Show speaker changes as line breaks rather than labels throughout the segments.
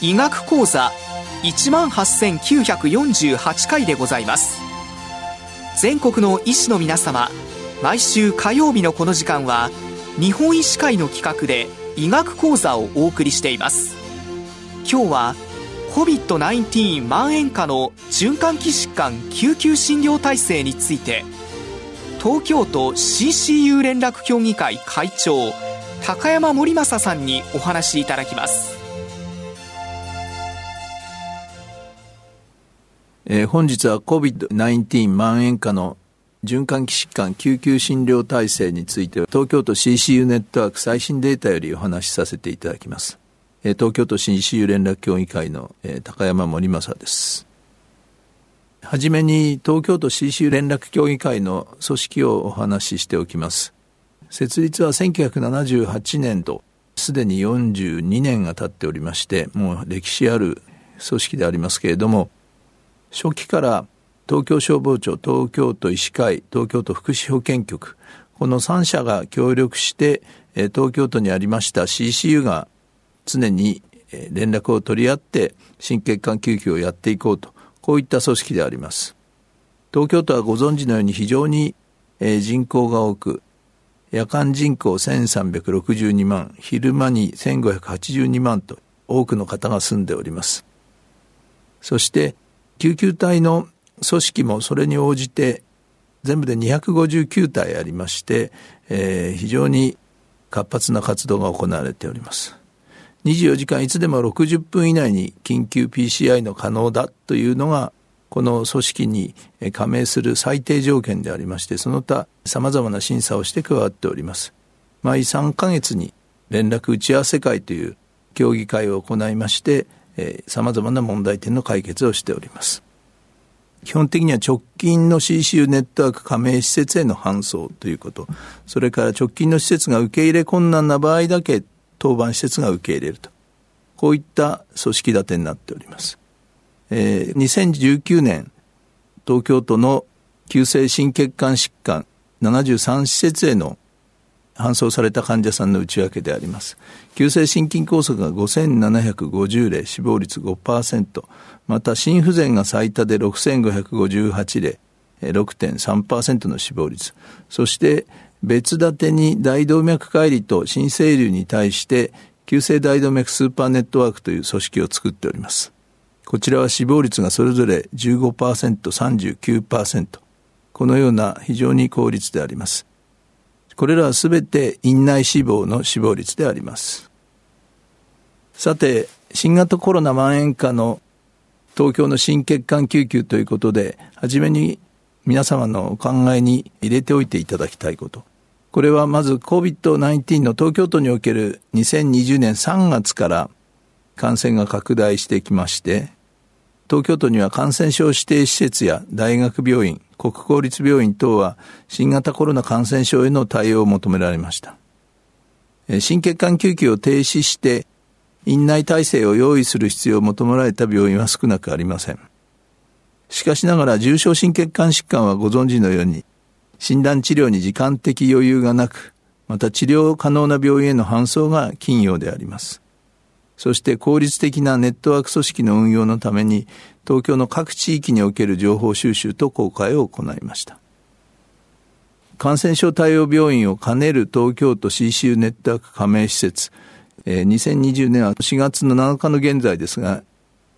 医学講座18,948回でございます。全国の医師の皆様毎週火曜日のこの時間は日本医師会の企画で医学講座をお送りしています。今日は COVID-19 蔓延下の循環器疾患救急診療体制について東京都 CCU 連絡協議会会長高山森正さんにお話しいただきます。
えー、本日は COVID-19 蔓延下の循環器疾患救急診療体制については東京都 CCU ネットワーク最新データよりお話しさせていただきます。え、東京都 CCU 連絡協議会の、え、高山森正です。はじめに東京都 CCU 連絡協議会の組織をお話ししておきます。設立は1978年とすでに42年が経っておりましてもう歴史ある組織でありますけれども初期から東京消防庁、東京都医師会、東京都福祉保健局、この3社が協力して、東京都にありました CCU が常に連絡を取り合って心血管救急をやっていこうと、こういった組織であります。東京都はご存知のように非常に人口が多く、夜間人口1362万、昼間に1582万と多くの方が住んでおります。そして救急隊の組織もそれに応じて全部で259隊ありまして、えー、非常に活発な活動が行われております。24時間いつでも60分以内に緊急 PCI の可能だというのがこの組織に加盟する最低条件でありましてその他様々な審査をして加わっております毎3ヶ月に連絡打ち合わせ会という協議会を行いましてさまざまな問題点の解決をしております。基本的には直近の CCU ネットワーク加盟施設への搬送ということ、それから直近の施設が受け入れ困難な場合だけ当番施設が受け入れると。こういった組織立てになっております。えー、2019年、東京都の急性心血管疾患73施設への搬送された患者さんの内訳であります。急性心筋梗塞が5750例、死亡率5%、また心不全が最多で6558例、6.3%の死亡率。そして別立てに大動脈解離と新生流に対して急性大動脈スーパーネットワークという組織を作っております。こちらは死亡率がそれぞれ15%、39%。このような非常に高率であります。これらはすべて院内死亡の死亡率であります。さて、新型コロナ蔓延下の東京の心血管救急ということで、はじめに皆様のお考えに入れておいていただきたいこと。これはまず COVID-19 の東京都における2020年3月から感染が拡大してきまして、東京都には感染症指定施設や大学病院、国公立病院等は新型コロナ感染症への対応を求められました。心血管救急を停止して院内体制を用意する必要を求められた病院は少なくありません。しかしながら重症心血管疾患はご存知のように診断治療に時間的余裕がなく、また治療可能な病院への搬送が緊要であります。そして効率的なネットワーク組織の運用のために東京の各地域における情報収集と公開を行いました。感染症対応病院を兼ねる東京都 CCU ネットワーク加盟施設、えー、2020年は4月の7日の現在ですが、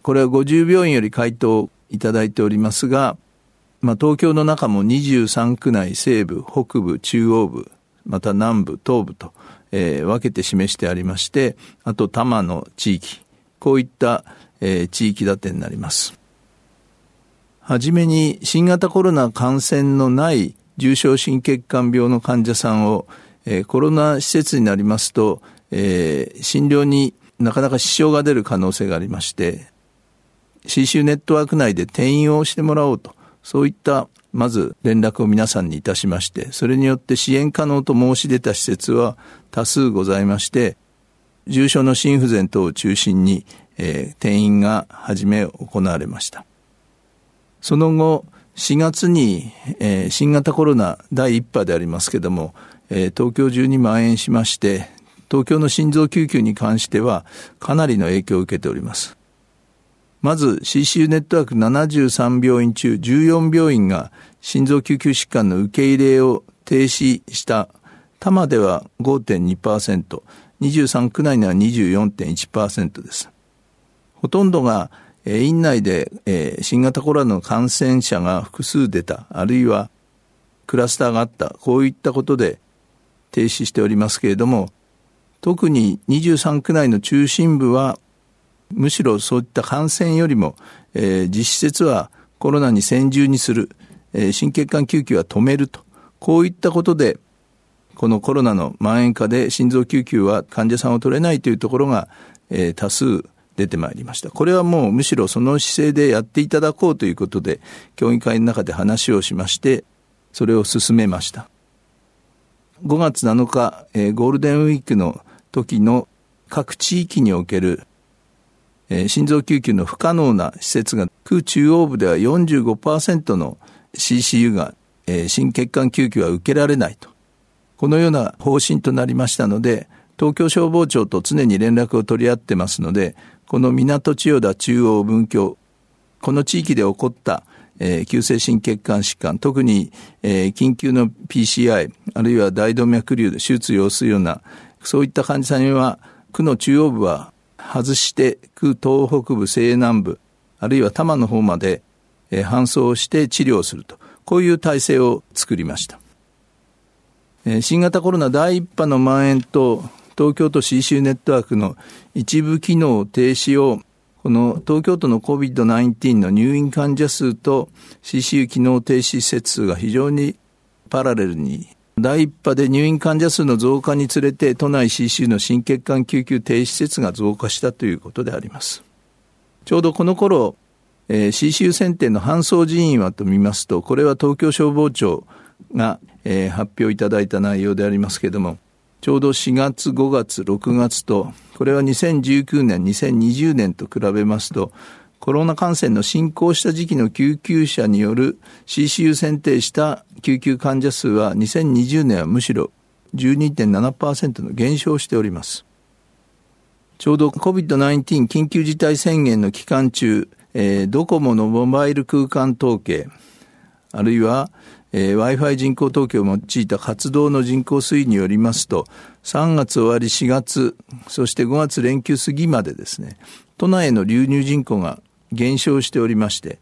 これは50病院より回答いただいておりますが、まあ、東京の中も23区内西部、北部、中央部、また南部、東部と、えー、分けて示してありまして、あと多摩の地域、こういった、えー、地域建てになります。はじめに新型コロナ感染のない重症心血管病の患者さんを、えー、コロナ施設になりますと、えー、診療になかなか支障が出る可能性がありまして、CCU ネットワーク内で転院をしてもらおうと、そういったまず連絡を皆さんにいたしまして、それによって支援可能と申し出た施設は多数ございまして、重症の心不全等を中心に、えー、転院が初め行われました。その後、4月に、えー、新型コロナ第1波でありますけども、えー、東京中に蔓延しまして、東京の心臓救急に関してはかなりの影響を受けております。まず CCU ネットワーク73病院中14病院が心臓救急疾患の受け入れを停止した多摩では5.2%、23区内には24.1%です。ほとんどが、院内で、新型コロナの感染者が複数出た、あるいはクラスターがあった、こういったことで停止しておりますけれども、特に23区内の中心部はむしろそういった感染よりも、えー、実施設はコロナに専従にする、えー、心血管救急は止めると、こういったことで、このコロナの蔓延下で心臓救急は患者さんを取れないというところが、えー、多数出てまいりました。これはもうむしろその姿勢でやっていただこうということで、協議会の中で話をしまして、それを進めました。5月7日、えー、ゴールデンウィークの時の各地域における心臓救急の不可能な施設が空中央部では45%の CCU が、心血管救急は受けられないと。このような方針となりましたので、東京消防庁と常に連絡を取り合ってますので、この港千代田中央文京、この地域で起こった、急性心血管疾患、特に、緊急の PCI、あるいは大動脈瘤で手術要するような、そういった患者さんには、区の中央部は外して区東北部西南部あるいは多摩の方まで、え搬送して治療すると。こういう体制を作りました、え新型コロナ第1波の蔓延と東京都 CCU ネットワークの一部機能停止をこの東京都の COVID-19 の入院患者数と CCU 機能停止施設数が非常にパラレルに第一波で入院患者数の増加につれて都内 CCU の心血管救急停止施設が増加したということであります。ちょうどこの頃、えー、CCU 選定の搬送人員はと見ますと、これは東京消防庁が、えー、発表いただいた内容でありますけれども、ちょうど4月、5月、6月と、これは2019年、2020年と比べますと、コロナ感染の進行した時期の救急車による CCU 選定した救急患者数は2020年はむしろ12.7%の減少しております。ちょうど COVID-19 緊急事態宣言の期間中、えー、ドコモのモバイル空間統計、あるいは、えー、Wi-Fi 人工統計を用いた活動の人口推移によりますと、3月終わり4月、そして5月連休過ぎまでですね、都内の流入人口が減少しておりまして、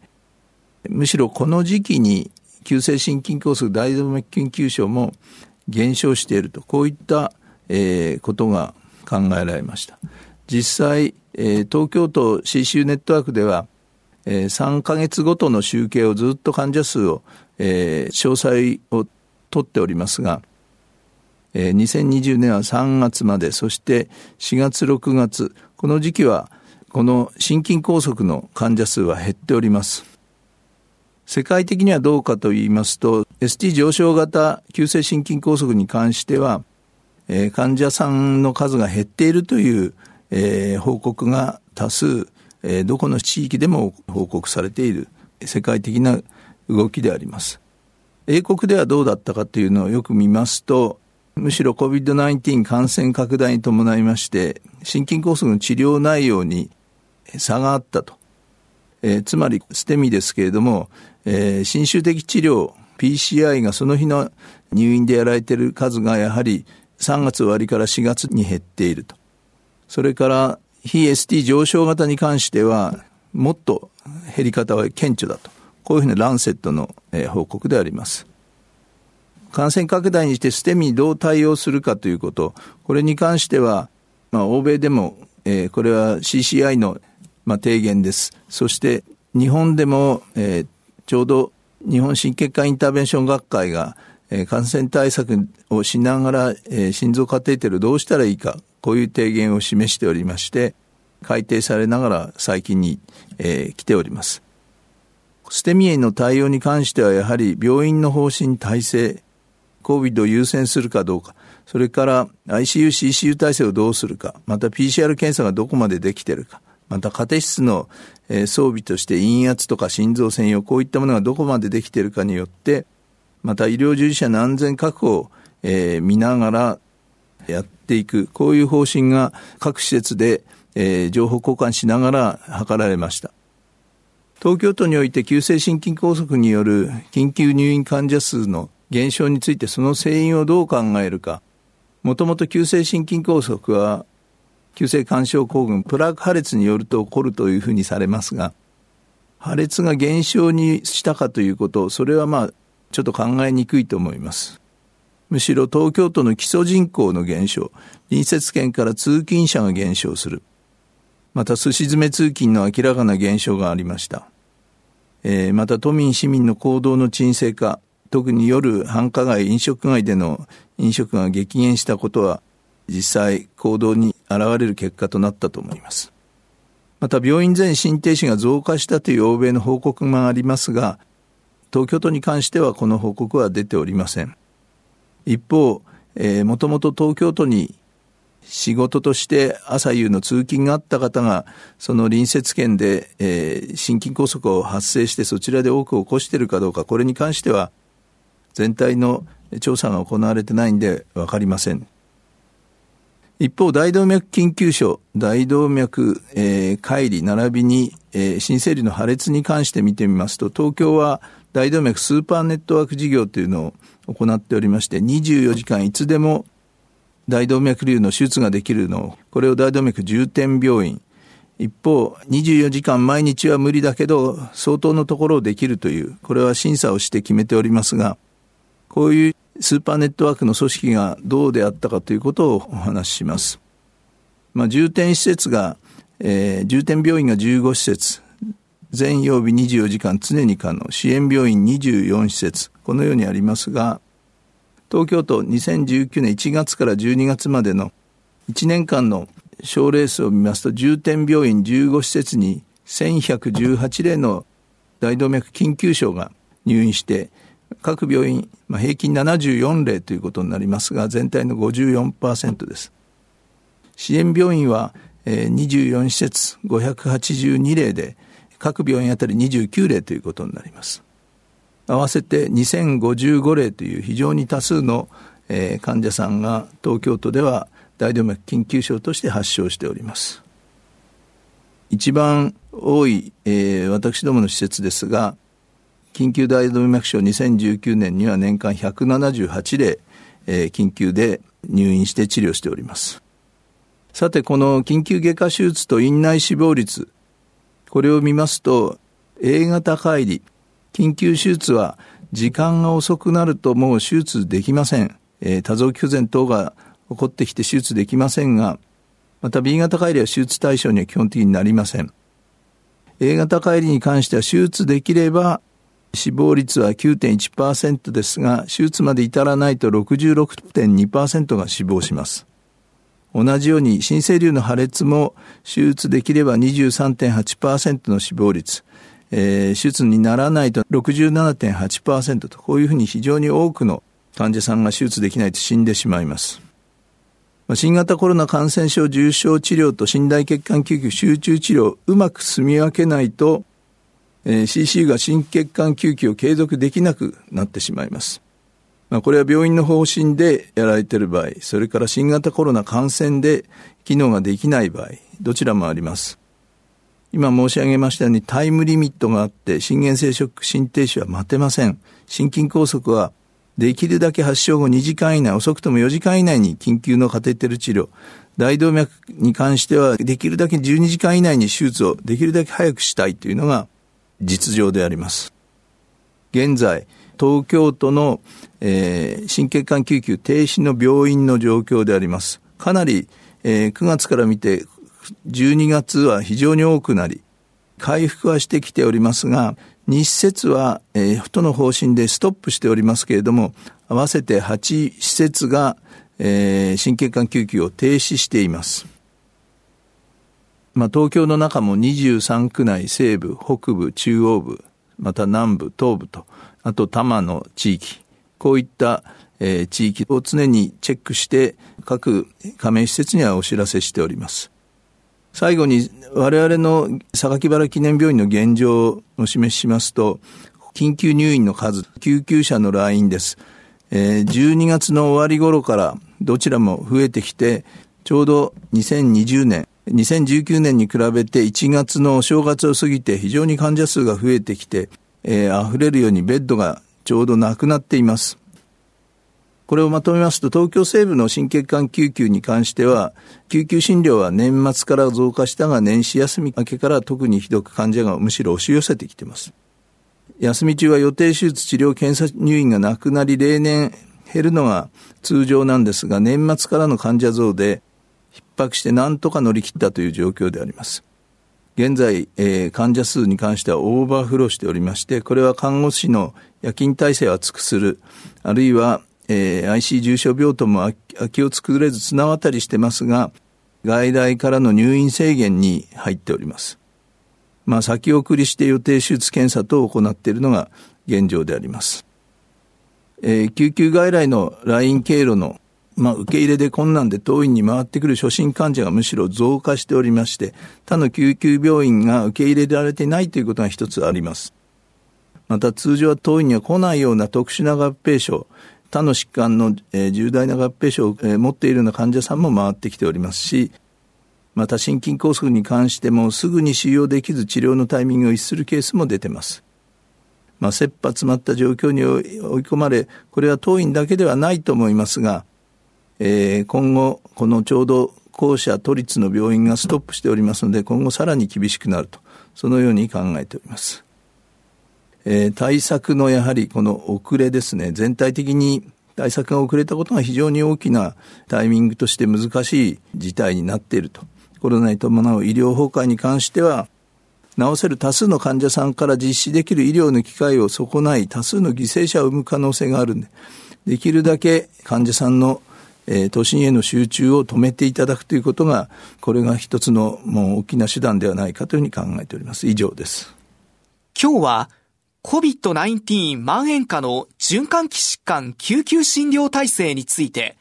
むしろこの時期に急性心筋梗塞大動脈緊急症も減少していると、こういった、えー、ことが考えられました。実際、えー、東京都 CCU ネットワークでは、えー、3ヶ月ごとの集計をずっと患者数を、えー、詳細を取っておりますが、えー、2020年は3月まで、そして4月、6月、この時期はこの心筋梗塞の患者数は減っております。世界的にはどうかと言いますと、ST 上昇型急性心筋梗塞に関しては、えー、患者さんの数が減っているという、えー、報告が多数、えー、どこの地域でも報告されている世界的な動きであります。英国ではどうだったかというのをよく見ますと、むしろ COVID-19 感染拡大に伴いまして、心筋梗塞の治療内容に差があったと。えー、つまり、捨て身ですけれども、えー、侵襲的治療、PCI がその日の入院でやられている数がやはり3月終わりから4月に減っていると。それから、非 ST 上昇型に関しては、もっと減り方は顕著だと。こういうふうなランセットの、えー、報告であります。感染拡大にして捨て身にどう対応するかということ、これに関しては、まあ、欧米でも、えー、これは CCI のまあ、提言です。そして日本でも、えー、ちょうど日本心血管インターベンション学会が、えー、感染対策をしながら、えー、心臓カテーテルどうしたらいいか、こういう提言を示しておりまして、改定されながら最近に、えー、来ております。ステミエの対応に関してはやはり病院の方針体制、COVID を優先するかどうか、それから ICU、CCU 体制をどうするか、また PCR 検査がどこまでできているか、また家庭室の装備として陰圧とか心臓専用、こういったものがどこまでできているかによって、また医療従事者の安全確保を、見ながらやっていく、こういう方針が各施設で、情報交換しながら図られました。東京都において急性心筋梗塞による緊急入院患者数の減少についてその成因をどう考えるか。もともと急性心筋梗塞は急性干渉抗群プラーク破裂によると起こるというふうにされますが、破裂が減少にしたかということ、それはまあ、ちょっと考えにくいと思います。むしろ東京都の基礎人口の減少、隣接県から通勤者が減少する。また、寿司詰め通勤の明らかな減少がありました。えー、また、都民市民の行動の沈静化、特に夜繁華街、飲食街での飲食が激減したことは、実際行動に現れる結果となったと思います。また病院全心停止が増加したという欧米の報告もありますが、東京都に関してはこの報告は出ておりません。一方、えー、もともと東京都に仕事として朝夕の通勤があった方が、その隣接県で、えー、心筋梗塞を発生してそちらで多く起こしているかどうか、これに関しては全体の調査が行われてないんで分かりません。一方、大動脈緊急症、大動脈、えー、乖離並びに、えー、新生理の破裂に関して見てみますと、東京は大動脈スーパーネットワーク事業というのを行っておりまして、24時間いつでも大動脈瘤の手術ができるのを、これを大動脈重点病院。一方、24時間毎日は無理だけど、相当のところをできるという、これは審査をして決めておりますが、こういうスーパーネットワークの組織がどうであったかということをお話しします。まあ、重点施設が、えー、重点病院が15施設、全曜日24時間常に可能、支援病院24施設、このようにありますが、東京都2019年1月から12月までの1年間の症例数を見ますと、重点病院15施設に1118例の大動脈緊急症が入院して、各病院、まあ、平均74例ということになりますが、全体の54%です。支援病院は、えー、24施設582例で、各病院あたり29例ということになります。合わせて2055例という非常に多数の、えー、患者さんが東京都では大動脈緊急症として発症しております。一番多い、えー、私どもの施設ですが、緊急大動脈症2019年には年間178例、えー、緊急で入院して治療しております。さて、この緊急外科手術と院内死亡率、これを見ますと、A 型乖離、緊急手術は時間が遅くなるともう手術できません。えー、多臓器不全等が起こってきて手術できませんが、また B 型乖離は手術対象には基本的になりません。A 型乖離に関しては手術できれば死亡率は9.1%ですが、手術まで至らないと66.2%が死亡します。同じように新生瘤の破裂も手術できれば23.8%の死亡率、えー、手術にならないと67.8%と、こういうふうに非常に多くの患者さんが手術できないと死んでしまいます。新型コロナ感染症重症治療と寝台血管救急集中治療うまく住み分けないとえー、CC が心血管救急を継続できなくなってしまいます。まあ、これは病院の方針でやられている場合、それから新型コロナ感染で機能ができない場合、どちらもあります。今申し上げましたようにタイムリミットがあって、心原性ショック心停止は待てません。心筋梗塞はできるだけ発症後2時間以内、遅くとも4時間以内に緊急のカテーテル治療、大動脈に関してはできるだけ12時間以内に手術をできるだけ早くしたいというのが実情であります。現在、東京都の、えー、心血管救急停止の病院の状況であります。かなり、えー、9月から見て12月は非常に多くなり、回復はしてきておりますが、日施設は、えー、都の方針でストップしておりますけれども、合わせて8施設が、えー、心血管救急を停止しています。まあ、東京の中も23区内西部、北部、中央部、また南部、東部と、あと多摩の地域、こういった、えー、地域を常にチェックして、各加盟施設にはお知らせしております。最後に我々の榊原記念病院の現状をお示ししますと、緊急入院の数、救急車の来院です。えー、12月の終わり頃からどちらも増えてきて、ちょうど2020年、2019年に比べて1月のお正月を過ぎて非常に患者数が増えてきて、えー、溢れるようにベッドがちょうどなくなっています。これをまとめますと、東京西部の心血管救急に関しては、救急診療は年末から増加したが、年始休み明けから特にひどく患者がむしろ押し寄せてきています。休み中は予定手術、治療、検査入院がなくなり、例年減るのが通常なんですが、年末からの患者増で迫して何とか乗り切ったという状況であります。現在、えー、患者数に関してはオーバーフローしておりまして、これは看護師の夜勤体制を厚くする、あるいは、えー、IC 重症病棟も空きを作れず綱渡りしてますが、外来からの入院制限に入っております。まあ、先送りして予定手術検査等を行っているのが現状であります。えー、救急外来の来院経路の、まあ、受け入れで困難で当院に回ってくる初診患者がむしろ増加しておりまして、他の救急病院が受け入れられていないということが一つあります。また通常は当院には来ないような特殊な合併症、他の疾患の、えー、重大な合併症を、えー、持っているような患者さんも回ってきておりますし、また心筋梗塞に関してもすぐに使用できず治療のタイミングを逸するケースも出てます。まあ、切羽詰まった状況に追い込まれ、これは当院だけではないと思いますが、えー、今後、このちょうど公社都立の病院がストップしておりますので、今後さらに厳しくなると、そのように考えております。えー、対策のやはりこの遅れですね、全体的に対策が遅れたことが非常に大きなタイミングとして難しい事態になっているとコロナに伴う医療崩壊に関しては、治せる多数の患者さんから実施できる医療の機会を損ない多数の犠牲者を生む可能性があるんで、できるだけ患者さんの、えー、都心への集中を止めていただくということが、これが一つのもう大きな手段ではないかというふうに考えております。以上です。
今日は COVID-19 蔓延下の循環器疾患救急診療体制について、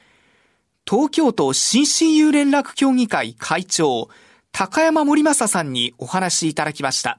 東京都 CCU 連絡協議会会長、高山森正さんにお話いただきました。